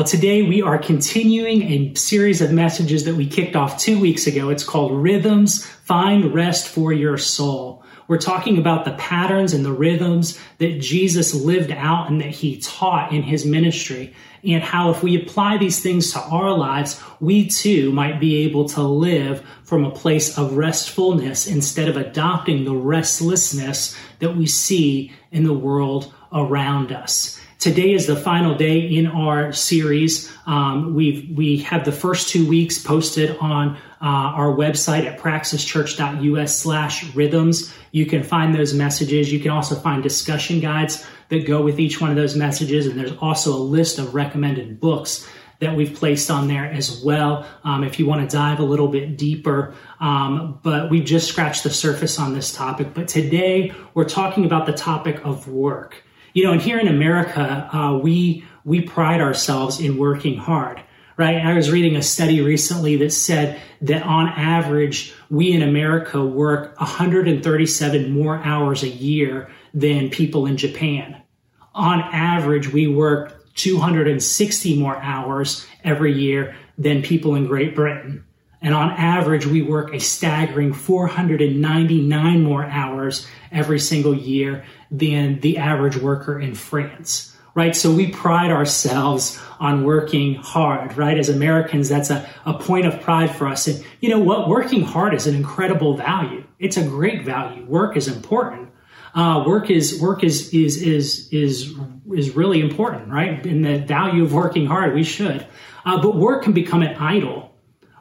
Well, today we are continuing a series of messages that we kicked off two weeks ago. It's called Rhythms Find Rest for Your Soul. We're talking about the patterns and the rhythms that Jesus lived out and that he taught in his ministry, and how if we apply these things to our lives, we too might be able to live from a place of restfulness instead of adopting the restlessness that we see in the world around us. Today is the final day in our series. Um, we we have the first two weeks posted on uh, our website at praxischurch.us slash rhythms. You can find those messages. You can also find discussion guides that go with each one of those messages. And there's also a list of recommended books that we've placed on there as well um, if you want to dive a little bit deeper. Um, but we've just scratched the surface on this topic. But today we're talking about the topic of work. You know, and here in America, uh, we we pride ourselves in working hard, right? I was reading a study recently that said that on average, we in America work 137 more hours a year than people in Japan. On average, we work 260 more hours every year than people in Great Britain. And on average, we work a staggering 499 more hours every single year than the average worker in France, right? So we pride ourselves on working hard, right? As Americans, that's a, a point of pride for us. And you know what? Working hard is an incredible value. It's a great value. Work is important. Uh, work is work is is is is is really important, right? And the value of working hard, we should. Uh, but work can become an idol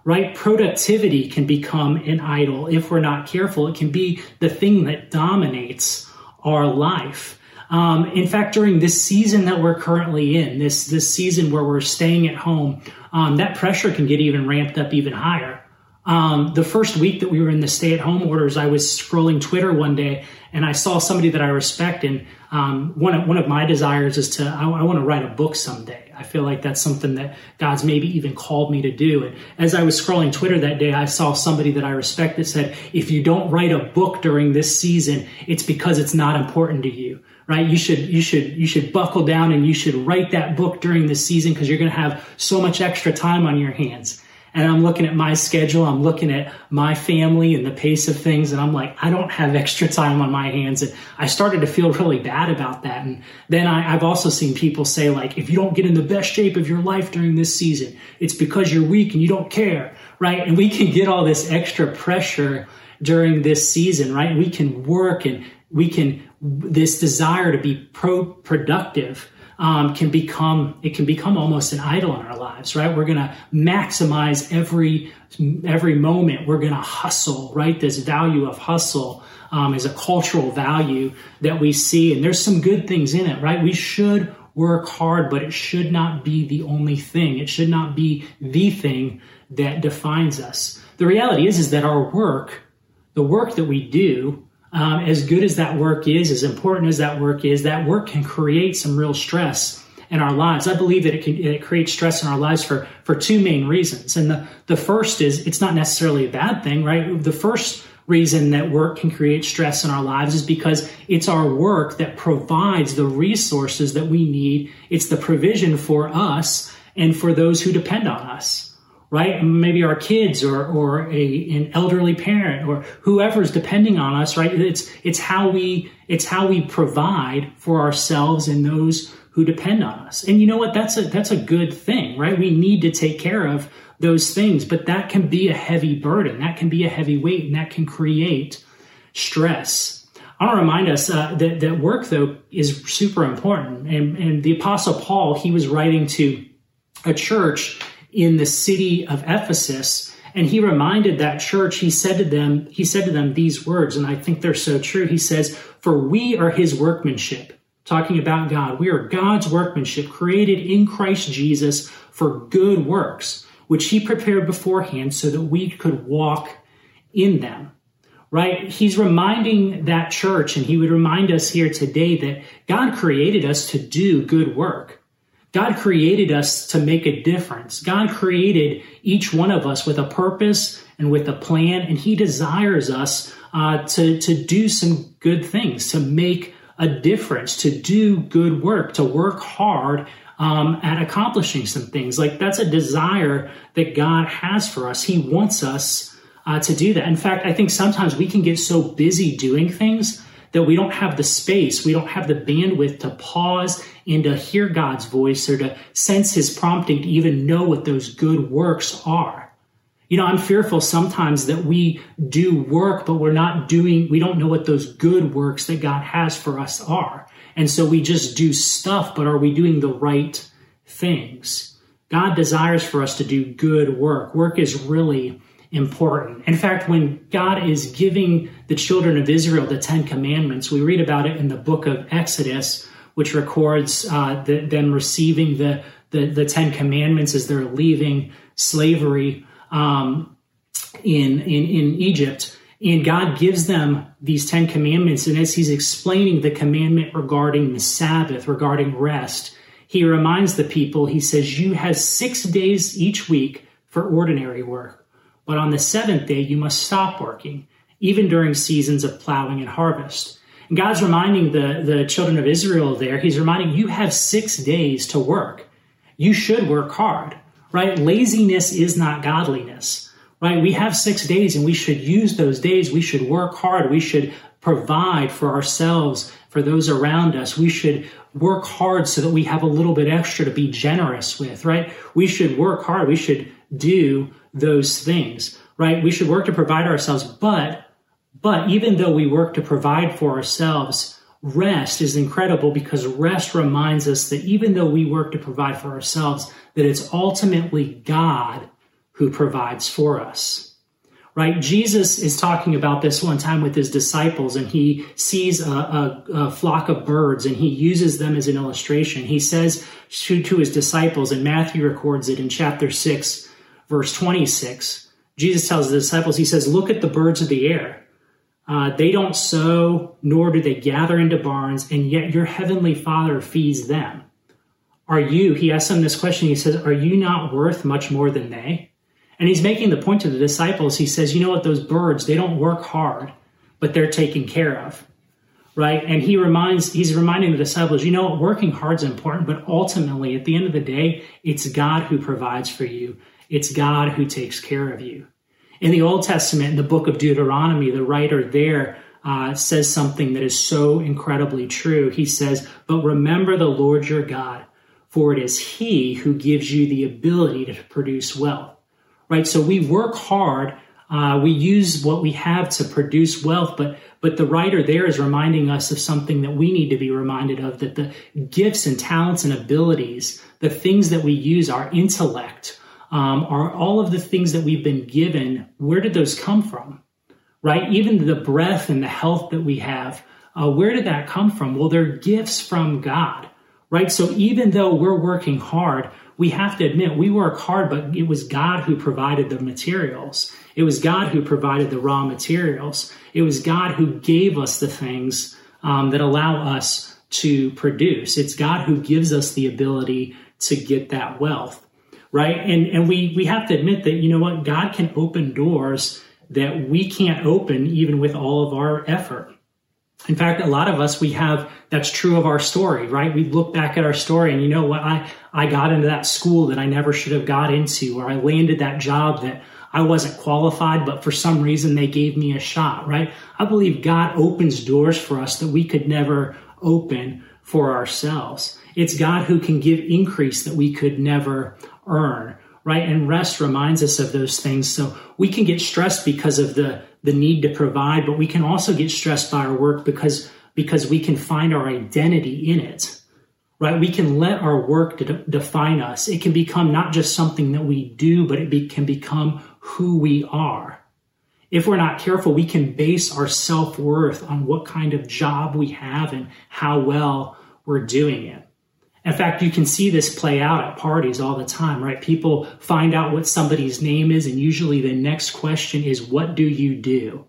right? Productivity can become an idol if we're not careful. It can be the thing that dominates our life. Um, in fact, during this season that we're currently in, this this season where we're staying at home, um, that pressure can get even ramped up even higher. Um, the first week that we were in the stay-at-home orders, I was scrolling Twitter one day and I saw somebody that I respect, and um, one of one of my desires is to I, I want to write a book someday. I feel like that's something that God's maybe even called me to do. And as I was scrolling Twitter that day, I saw somebody that I respect that said, if you don't write a book during this season, it's because it's not important to you. Right? You should you should you should buckle down and you should write that book during this season because you're going to have so much extra time on your hands and I'm looking at my schedule, I'm looking at my family and the pace of things, and I'm like, I don't have extra time on my hands. And I started to feel really bad about that. And then I, have also seen people say, like, if you don't get in the best shape of your life during this season, it's because you're weak and you don't care, right? And we can get all this extra pressure during this season, right? We can work and we can, this desire to be pro productive um, can become it can become almost an idol in our lives right? We're going to maximize every every moment. We're going to hustle right? This value of hustle um, is a cultural value that we see and there's some good things in it right? We should work hard but it should not be the only thing. It should not be the thing that defines us. The reality is is that our work the work that we do um, as good as that work is, as important as that work is, that work can create some real stress in our lives. I believe that it can it creates stress in our lives for for two main reasons. And the the first is it's not necessarily a bad thing, right? The first reason that work can create stress in our lives is because it's our work that provides the resources that we need. It's the provision for us and for those who depend on us right? Maybe our kids or, or a, an elderly parent or whoever's depending on us, right? It's, it's how we, it's how we provide for ourselves and those who depend on us. And you know what? That's a, that's a good thing, right? We need to take care of those things, but that can be a heavy burden. That can be a heavy weight and that can create stress. I want to remind us uh, that, that work, though, is super important. And, and the Apostle Paul, he was writing to a church in the city of Ephesus. And he reminded that church, he said to them, he said to them these words, and I think they're so true. He says, For we are his workmanship, talking about God. We are God's workmanship, created in Christ Jesus for good works, which he prepared beforehand so that we could walk in them. Right? He's reminding that church, and he would remind us here today that God created us to do good work. God created us to make a difference. God created each one of us with a purpose and with a plan, and He desires us uh, to, to do some good things, to make a difference, to do good work, to work hard um, at accomplishing some things. Like that's a desire that God has for us. He wants us uh, to do that. In fact, I think sometimes we can get so busy doing things that we don't have the space, we don't have the bandwidth to pause and to hear God's voice or to sense His prompting to even know what those good works are. You know, I'm fearful sometimes that we do work, but we're not doing, we don't know what those good works that God has for us are. And so we just do stuff, but are we doing the right things? God desires for us to do good work. Work is really important. In fact, when God is giving the children of Israel the Ten Commandments, we read about it in the book of Exodus, which records uh, the, them receiving the, the, the, Ten Commandments as they're leaving slavery um, in, in, in Egypt. And God gives them these Ten Commandments. And as He's explaining the commandment regarding the Sabbath, regarding rest, He reminds the people, He says, You have six days each week for ordinary work but on the seventh day, you must stop working, even during seasons of plowing and harvest. And God's reminding the, the children of Israel there, He's reminding you have six days to work. You should work hard, right? Laziness is not godliness, right? We have six days and we should use those days. We should work hard. We should provide for ourselves, for those around us. We should work hard so that we have a little bit extra to be generous with, right? We should work hard. We should do those things, right? We should work to provide ourselves, but but even though we work to provide for ourselves, rest is incredible because rest reminds us that even though we work to provide for ourselves, that it's ultimately God who provides for us. Right? Jesus is talking about this one time with his disciples, and he sees a, a, a flock of birds and he uses them as an illustration. He says to, to his disciples, and Matthew records it in chapter 6, verse 26, Jesus tells the disciples, He says, Look at the birds of the air. Uh, they don't sow, nor do they gather into barns, and yet your heavenly Father feeds them. Are you, he asks them this question, he says, Are you not worth much more than they? And he's making the point to the disciples. He says, You know what, those birds, they don't work hard, but they're taken care of. Right? And he reminds, he's reminding the disciples, you know what, working hard is important, but ultimately, at the end of the day, it's God who provides for you. It's God who takes care of you. In the Old Testament, in the book of Deuteronomy, the writer there uh, says something that is so incredibly true. He says, But remember the Lord your God, for it is He who gives you the ability to produce wealth. Right? So we work hard. Uh, we use what we have to produce wealth, but but the writer there is reminding us of something that we need to be reminded of that the gifts and talents and abilities, the things that we use, our intellect, um, are all of the things that we've been given, where did those come from? Right? Even the breath and the health that we have, uh, where did that come from? Well, they're gifts from God, right? So even though we're working hard, we have to admit we work hard, but it was God who provided the materials. It was God who provided the raw materials. It was God who gave us the things um, that allow us to produce. It's God who gives us the ability to get that wealth right? And and we we have to admit that you know what God can open doors that we can't open even with all of our effort. In fact, a lot of us we have that's true of our story, right? We look back at our story and you know what I I got into that school that I never should have got into or I landed that job that I wasn't qualified, but for some reason they gave me a shot, right? I believe God opens doors for us that we could never open for ourselves. It's God who can give increase that we could never earn, right? And rest reminds us of those things. So we can get stressed because of the, the need to provide, but we can also get stressed by our work because, because we can find our identity in it, right? We can let our work de- define us. It can become not just something that we do, but it be, can become who we are. If we're not careful, we can base our self worth on what kind of job we have and how well we're doing it. In fact, you can see this play out at parties all the time, right? People find out what somebody's name is, and usually the next question is, What do you do?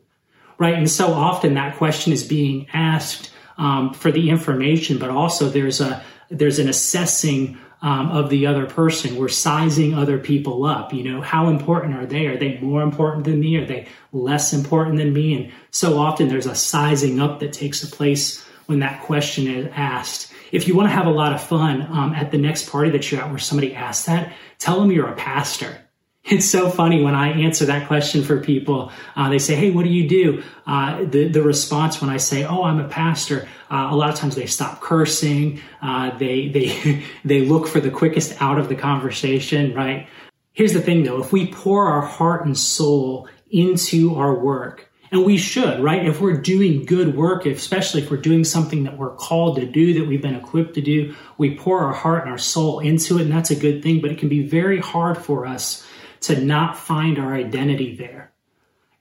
Right? And so often that question is being asked um, for the information, but also there's a there's an assessing um, of the other person. We're sizing other people up. You know, how important are they? Are they more important than me? Are they less important than me? And so often there's a sizing up that takes a place when that question is asked. If you want to have a lot of fun um, at the next party that you're at where somebody asks that, tell them you're a pastor. It's so funny when I answer that question for people. Uh, they say, "Hey, what do you do?" Uh, the the response when I say, "Oh, I'm a pastor," uh, a lot of times they stop cursing. Uh, they they they look for the quickest out of the conversation. Right? Here's the thing, though: if we pour our heart and soul into our work, and we should, right? If we're doing good work, especially if we're doing something that we're called to do, that we've been equipped to do, we pour our heart and our soul into it, and that's a good thing. But it can be very hard for us to not find our identity there.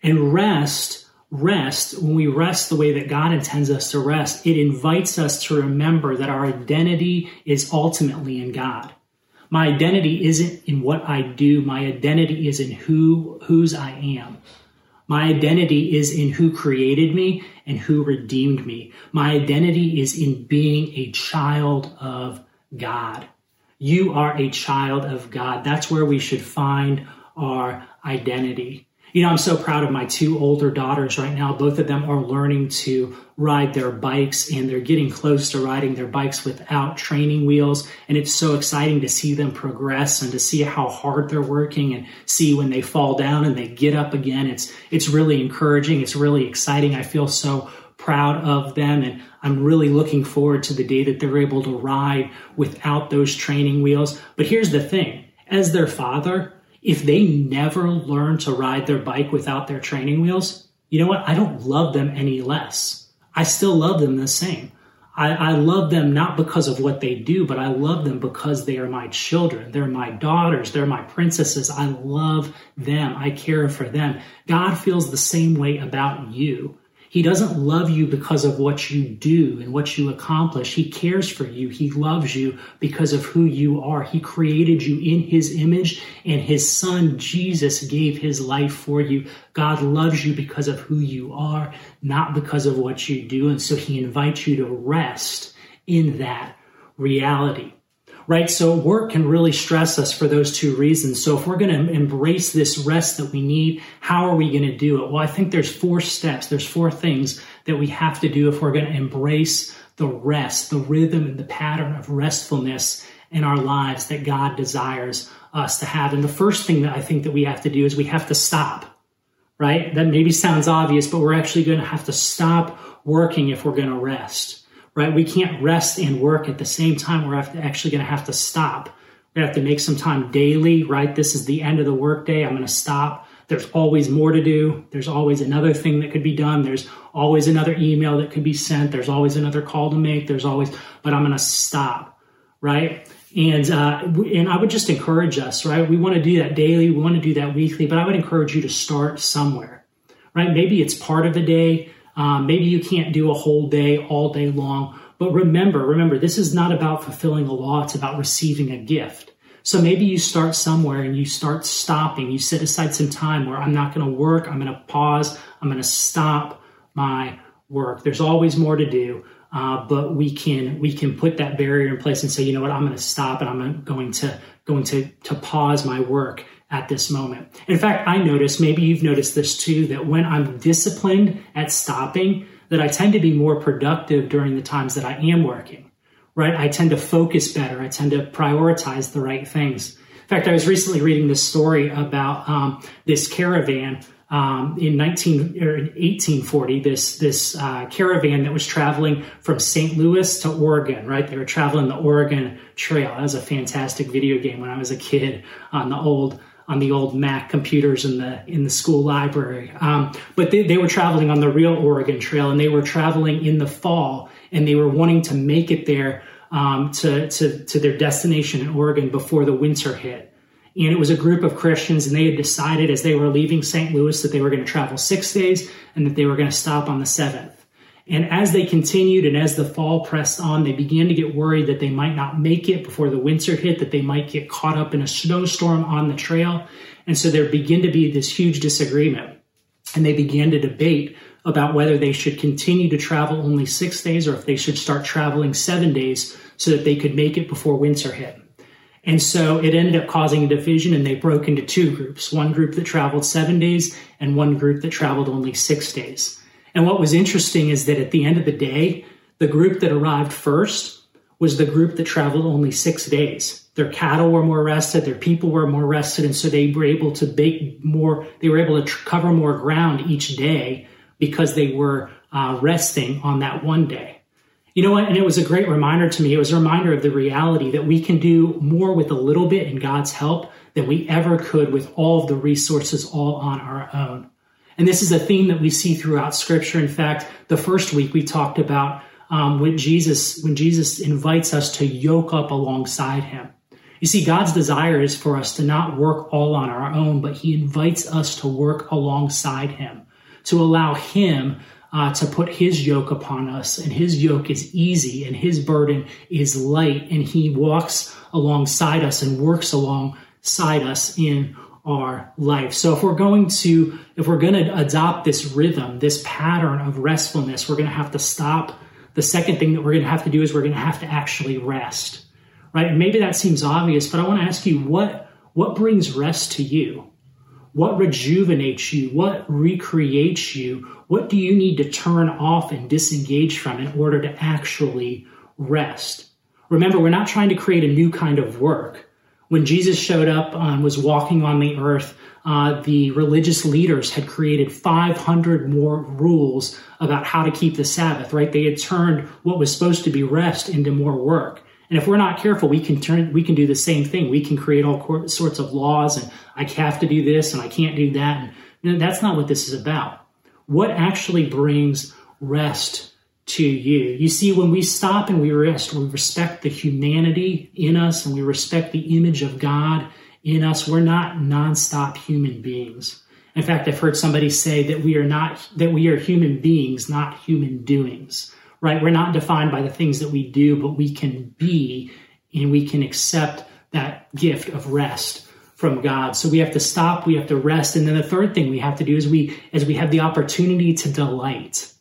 And rest, rest, when we rest the way that God intends us to rest, it invites us to remember that our identity is ultimately in God. My identity isn't in what I do. My identity is in who, whose I am. My identity is in who created me and who redeemed me. My identity is in being a child of God. You are a child of God. That's where we should find our identity. You know, I'm so proud of my two older daughters right now. Both of them are learning to ride their bikes and they're getting close to riding their bikes without training wheels. And it's so exciting to see them progress and to see how hard they're working and see when they fall down and they get up again. It's, it's really encouraging. It's really exciting. I feel so proud of them and I'm really looking forward to the day that they're able to ride without those training wheels. But here's the thing. As their father, if they never learn to ride their bike without their training wheels, you know what? I don't love them any less. I still love them the same. I, I, love them not because of what they do, but I love them because they are my children. They're my daughters. They're my princesses. I love them. I care for them. God feels the same way about you. He doesn't love you because of what you do and what you accomplish. He cares for you. He loves you because of who you are. He created you in His image, and His Son, Jesus, gave His life for you. God loves you because of who you are, not because of what you do. And so He invites you to rest in that reality right? So work can really stress us for those two reasons. So if we're going to embrace this rest that we need, how are we going to do it? Well, I think there's four steps. There's four things that we have to do if we're going to embrace the rest, the rhythm and the pattern of restfulness in our lives that God desires us to have. And the first thing that I think that we have to do is we have to stop, right? That maybe sounds obvious, but we're actually going to have to stop working if we're going to rest right? We can't rest and work at the same time. We're actually going to have to stop. We have to make some time daily, right? This is the end of the workday. I'm going to stop. There's always more to do. There's always another thing that could be done. There's always another email that could be sent. There's always another call to make. There's always, but I'm going to stop, right? And uh, and I would just encourage us, right? We want to do that daily. We want to do that weekly, but I would encourage you to start somewhere, right? Maybe it's part of a day. Um, maybe you can't do a whole day all day long, but remember, remember, this is not about fulfilling a law, it's about receiving a gift. So maybe you start somewhere and you start stopping. You set aside some time where I'm not going to work, I'm going to pause, I'm going to stop my work. There's always more to do. Uh, but we can we can put that barrier in place and say, you know what, I'm going to stop and I'm going to going to to pause my work at this moment. In fact, I notice, maybe you've noticed this too, that when I'm disciplined at stopping, that I tend to be more productive during the times that I am working, right? I tend to focus better. I tend to prioritize the right things. In fact, I was recently reading this story about um, this caravan um, in 19 or 1840. This this uh, caravan that was traveling from St. Louis to Oregon. Right, they were traveling the Oregon Trail. That was a fantastic video game when I was a kid on the old on the old Mac computers in the in the school library. Um, but they, they were traveling on the real Oregon Trail, and they were traveling in the fall, and they were wanting to make it there um, to, to to their destination in Oregon before the winter hit. And it was a group of Christians, and they had decided as they were leaving St. Louis that they were going to travel six days and that they were going to stop on the seventh. And as they continued and as the fall pressed on, they began to get worried that they might not make it before the winter hit, that they might get caught up in a snowstorm on the trail. And so there began to be this huge disagreement. And they began to debate about whether they should continue to travel only six days or if they should start traveling seven days so that they could make it before winter hit. And so it ended up causing a division, and they broke into two groups one group that traveled seven days, and one group that traveled only six days. And what was interesting is that at the end of the day, the group that arrived first was the group that traveled only six days. Their cattle were more rested, their people were more rested, and so they were able to bake more, they were able to tr- cover more ground each day because they were uh, resting on that one day. You know what? And it was a great reminder to me. It was a reminder of the reality that we can do more with a little bit in God's help than we ever could with all of the resources all on our own. And this is a theme that we see throughout Scripture. In fact, the first week we talked about um, when Jesus when Jesus invites us to yoke up alongside Him. You see, God's desire is for us to not work all on our own, but He invites us to work alongside Him, to allow Him uh, to put His yoke upon us. And His yoke is easy and His burden is light. And He walks alongside us and works alongside us in our life. So if we're going to, if we're going to adopt this rhythm, this pattern of restfulness, we're going to have to stop. The second thing that we're going to have to do is we're going to have to actually rest right? And maybe that seems obvious, but I want to ask you what what brings rest to you? What rejuvenates you? What recreates you? What do you need to turn off and disengage from in order to actually rest? Remember, we're not trying to create a new kind of work. When Jesus showed up and was walking on the earth, uh, the religious leaders had created 500 more rules about how to keep the Sabbath, right? They had turned what was supposed to be rest into more work. And if we're not careful, we can turn, we can do the same thing. We can create all sorts of laws and I have to do this and I can't do that. And that's not what this is about. What actually brings rest to you? You see, when we stop and we rest, we respect the humanity in us and we respect the image of God in us. We're not nonstop human beings. In fact, I've heard somebody say that we are not, that we are human beings, not human doings right? We're not defined by the things that we do, but we can be and we can accept that gift of rest from God. So we have to stop, we have to rest. And then the third thing we have to do is we, as we have the opportunity to delight,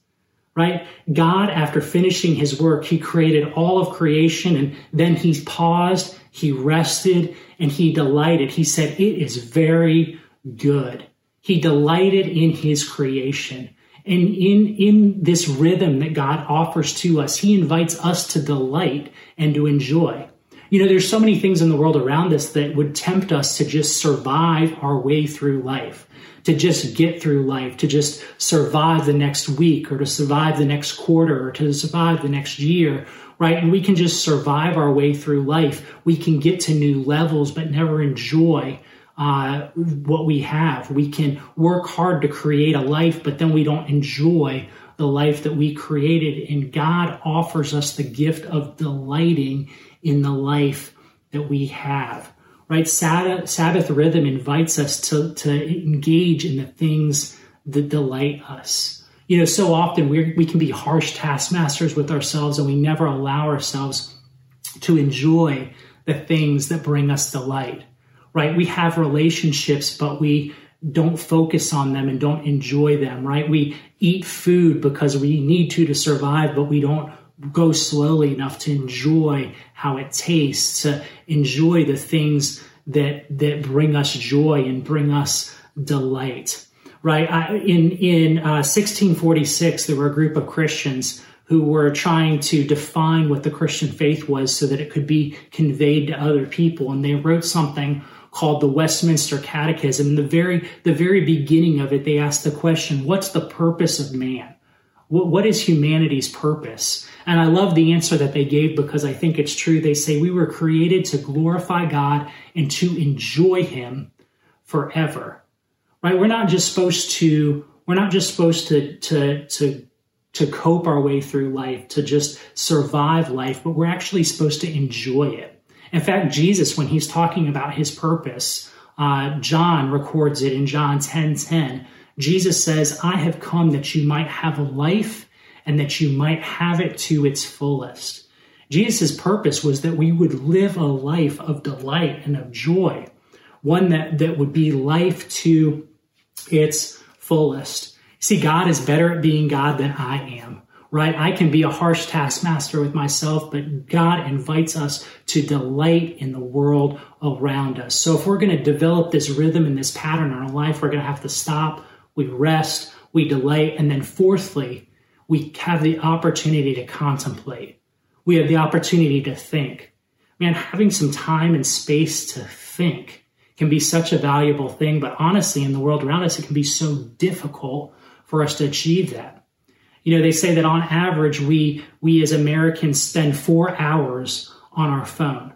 right? God, after finishing his work, he created all of creation and then he paused, he rested, and he delighted. He said, it is very good. He delighted in his creation. And in, in this rhythm that God offers to us, He invites us to delight and to enjoy. You know, there's so many things in the world around us that would tempt us to just survive our way through life, to just get through life, to just survive the next week or to survive the next quarter or to survive the next year, right? And we can just survive our way through life. We can get to new levels, but never enjoy uh, what we have. We can work hard to create a life, but then we don't enjoy the life that we created. And God offers us the gift of delighting in the life that we have. Right? Sabbath, Sabbath rhythm invites us to, to engage in the things that delight us. You know, so often we we can be harsh taskmasters with ourselves and we never allow ourselves to enjoy the things that bring us delight right? We have relationships, but we don't focus on them and don't enjoy them, right? We eat food because we need to to survive, but we don't go slowly enough to enjoy how it tastes, to enjoy the things that that bring us joy and bring us delight. Right? I, in in uh, 1646, there were a group of Christians who were trying to define what the Christian faith was so that it could be conveyed to other people, and they wrote something called the Westminster Catechism. The very the very beginning of it, they asked the question, "What's the purpose of man? What, what is humanity's purpose?" And I love the answer that they gave because I think it's true. They say we were created to glorify God and to enjoy Him forever. Right? We're not just supposed to. We're not just supposed to to to to cope our way through life, to just survive life, but we're actually supposed to enjoy it. In fact, Jesus, when he's talking about his purpose, uh, John records it in John 10 10. Jesus says, I have come that you might have a life and that you might have it to its fullest. Jesus' purpose was that we would live a life of delight and of joy, one that, that would be life to its fullest. See, God is better at being God than I am right? I can be a harsh taskmaster with myself, but God invites us to delight in the world around us. So if we're going to develop this rhythm and this pattern in our life, we're going to have to stop, we rest, we delay, and then fourthly, we have the opportunity to contemplate. We have the opportunity to think. Man, having some time and space to think can be such a valuable thing, but honestly, in the world around us, it can be so difficult for us to achieve that. You know, they say that on average, we, we as Americans spend four hours on our phone,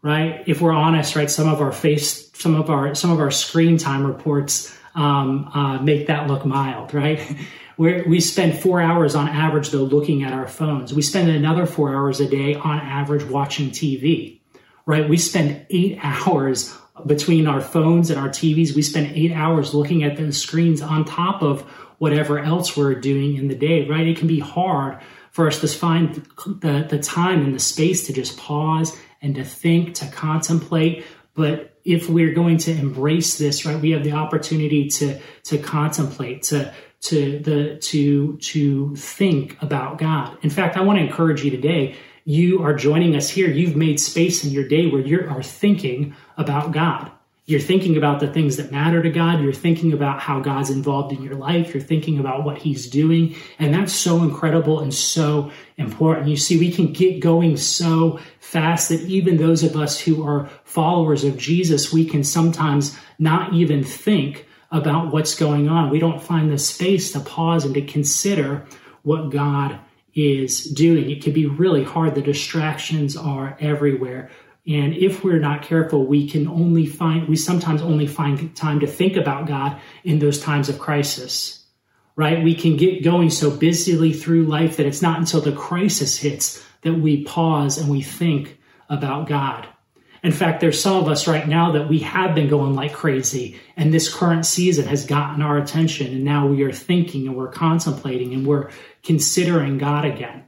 right? If we're honest, right, some of our face, some of our, some of our screen time reports um, uh, make that look mild, right? Where we spend four hours on average, though, looking at our phones. We spend another four hours a day on average watching TV, right? We spend eight hours between our phones and our TVs. We spend eight hours looking at the screens on top of whatever else we're doing in the day, right? It can be hard for us to find the, the time and the space to just pause and to think, to contemplate. But if we're going to embrace this, right, we have the opportunity to to contemplate, to to the to to think about God. In fact, I want to encourage you today. You are joining us here. You've made space in your day where you are thinking about God. You're thinking about the things that matter to God. You're thinking about how God's involved in your life. You're thinking about what He's doing. And that's so incredible and so important. You see, we can get going so fast that even those of us who are followers of Jesus, we can sometimes not even think about what's going on. We don't find the space to pause and to consider what God is doing. It can be really hard. The distractions are everywhere. And if we're not careful, we can only find, we sometimes only find time to think about God in those times of crisis, right? We can get going so busily through life that it's not until the crisis hits that we pause and we think about God. In fact, there's some of us right now that we have been going like crazy, and this current season has gotten our attention, and now we are thinking and we're contemplating and we're considering God again.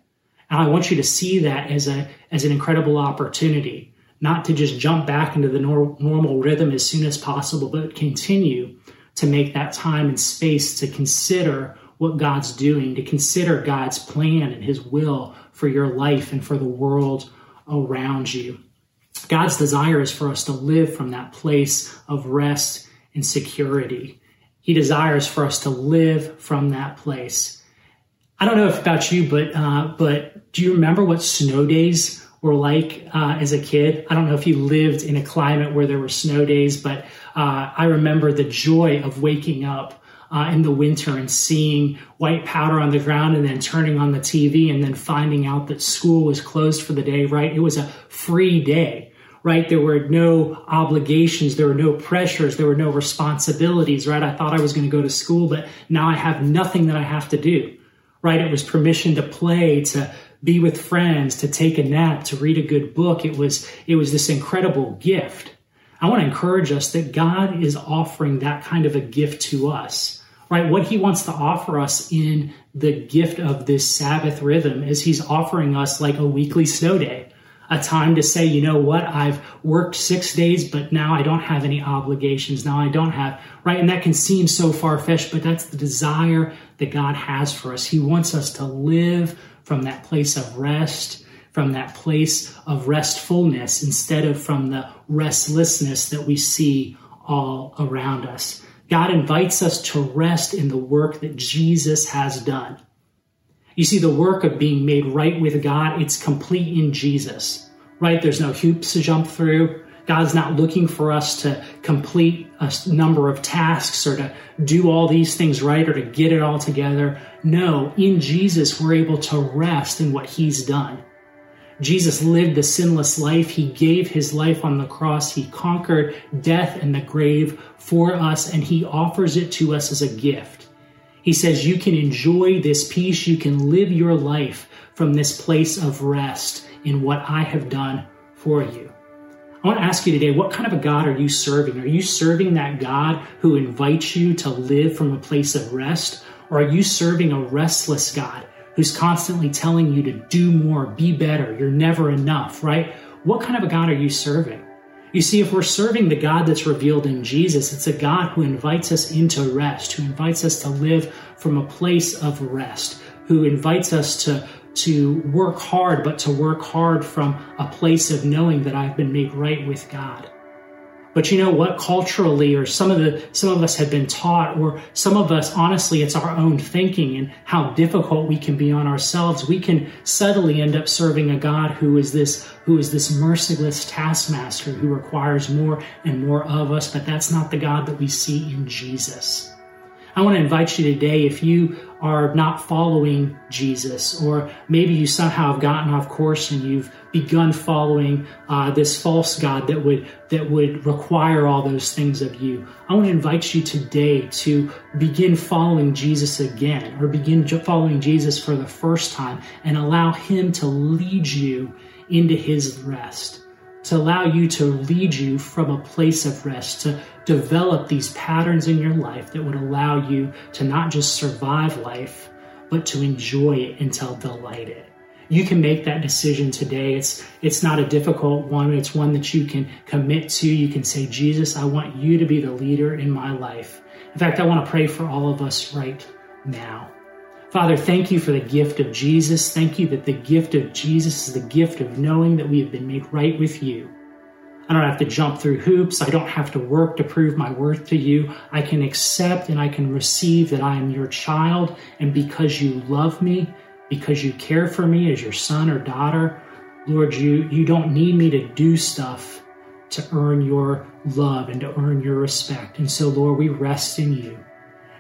And I want you to see that as a as an incredible opportunity not to just jump back into the nor- normal rhythm as soon as possible, but continue to make that time and space to consider what God's doing, to consider God's plan and His will for your life and for the world around you. God's desire is for us to live from that place of rest and security. He desires for us to live from that place. I don't know if about you, but uh, but do you remember what snow days were like uh, as a kid. I don't know if you lived in a climate where there were snow days, but uh, I remember the joy of waking up uh, in the winter and seeing white powder on the ground and then turning on the TV and then finding out that school was closed for the day, right? It was a free day, right? There were no obligations, there were no pressures, there were no responsibilities, right? I thought I was going to go to school, but now I have nothing that I have to do, right? It was permission to play, to be with friends, to take a nap, to read a good book. It was, it was this incredible gift. I want to encourage us that God is offering that kind of a gift to us, right? What he wants to offer us in the gift of this Sabbath rhythm is he's offering us like a weekly snow day, a time to say, you know what, I've worked six days, but now I don't have any obligations. Now I don't have, right? And that can seem so far fetched, but that's the desire that God has for us. He wants us to live from that place of rest, from that place of restfulness, instead of from the restlessness that we see all around us. God invites us to rest in the work that Jesus has done. You see, the work of being made right with God, it's complete in Jesus, right? There's no hoops to jump through. God's not looking for us to complete a number of tasks or to do all these things right or to get it all together. No, in Jesus, we're able to rest in what He's done. Jesus lived a sinless life. He gave his life on the cross. He conquered death and the grave for us, and he offers it to us as a gift. He says, You can enjoy this peace. You can live your life from this place of rest in what I have done for you. I want to ask you today what kind of a God are you serving? Are you serving that God who invites you to live from a place of rest? Or are you serving a restless God who's constantly telling you to do more, be better, you're never enough, right? What kind of a God are you serving? You see, if we're serving the God that's revealed in Jesus, it's a God who invites us into rest, who invites us to live from a place of rest, who invites us to to work hard, but to work hard from a place of knowing that I've been made right with God. But you know what? Culturally, or some of the some of us have been taught, or some of us, honestly, it's our own thinking and how difficult we can be on ourselves. We can subtly end up serving a God who is this who is this merciless taskmaster who requires more and more of us. But that's not the God that we see in Jesus. I want to invite you today, if you are not following Jesus, or maybe you somehow have gotten off course and you've begun following uh, this false God that would that would require all those things of you. I want to invite you today to begin following Jesus again, or begin following Jesus for the first time, and allow Him to lead you into His rest to allow you to lead you from a place of rest, to develop these patterns in your life that would allow you to not just survive life, but to enjoy it to delight it. You can make that decision today. It's it's not a difficult one. It's one that you can commit to. You can say, Jesus, I want you to be the leader in my life. In fact, I want to pray for all of us right now. Father, thank you for the gift of Jesus. Thank you that the gift of Jesus is the gift of knowing that we have been made right with you. I don't have to jump through hoops. I don't have to work to prove my worth to you. I can accept and I can receive that I am your child. And because you love me, because you care for me as your son or daughter, Lord, you, you don't need me to do stuff to earn your love and to earn your respect. And so, Lord, we rest in you.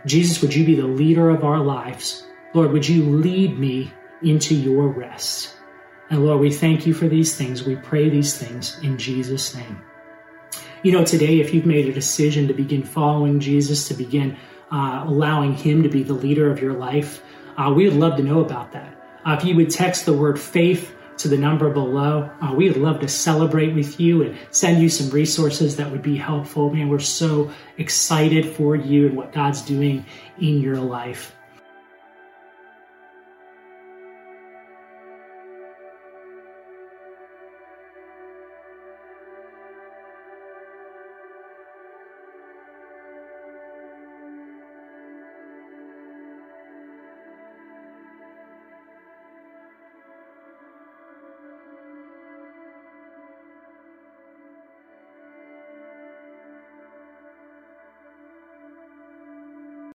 Jesus, would you be the leader of our lives? Lord, would you lead me into your rest? And Lord, we thank you for these things. We pray these things in Jesus' name. You know, today, if you've made a decision to begin following Jesus, to begin uh, allowing Him to be the leader of your life, uh, we would love to know about that. Uh, if you would text the word faith to the number below, uh, we would love to celebrate with you and send you some resources that would be helpful. Man, we're so excited for you and what God's doing in your life.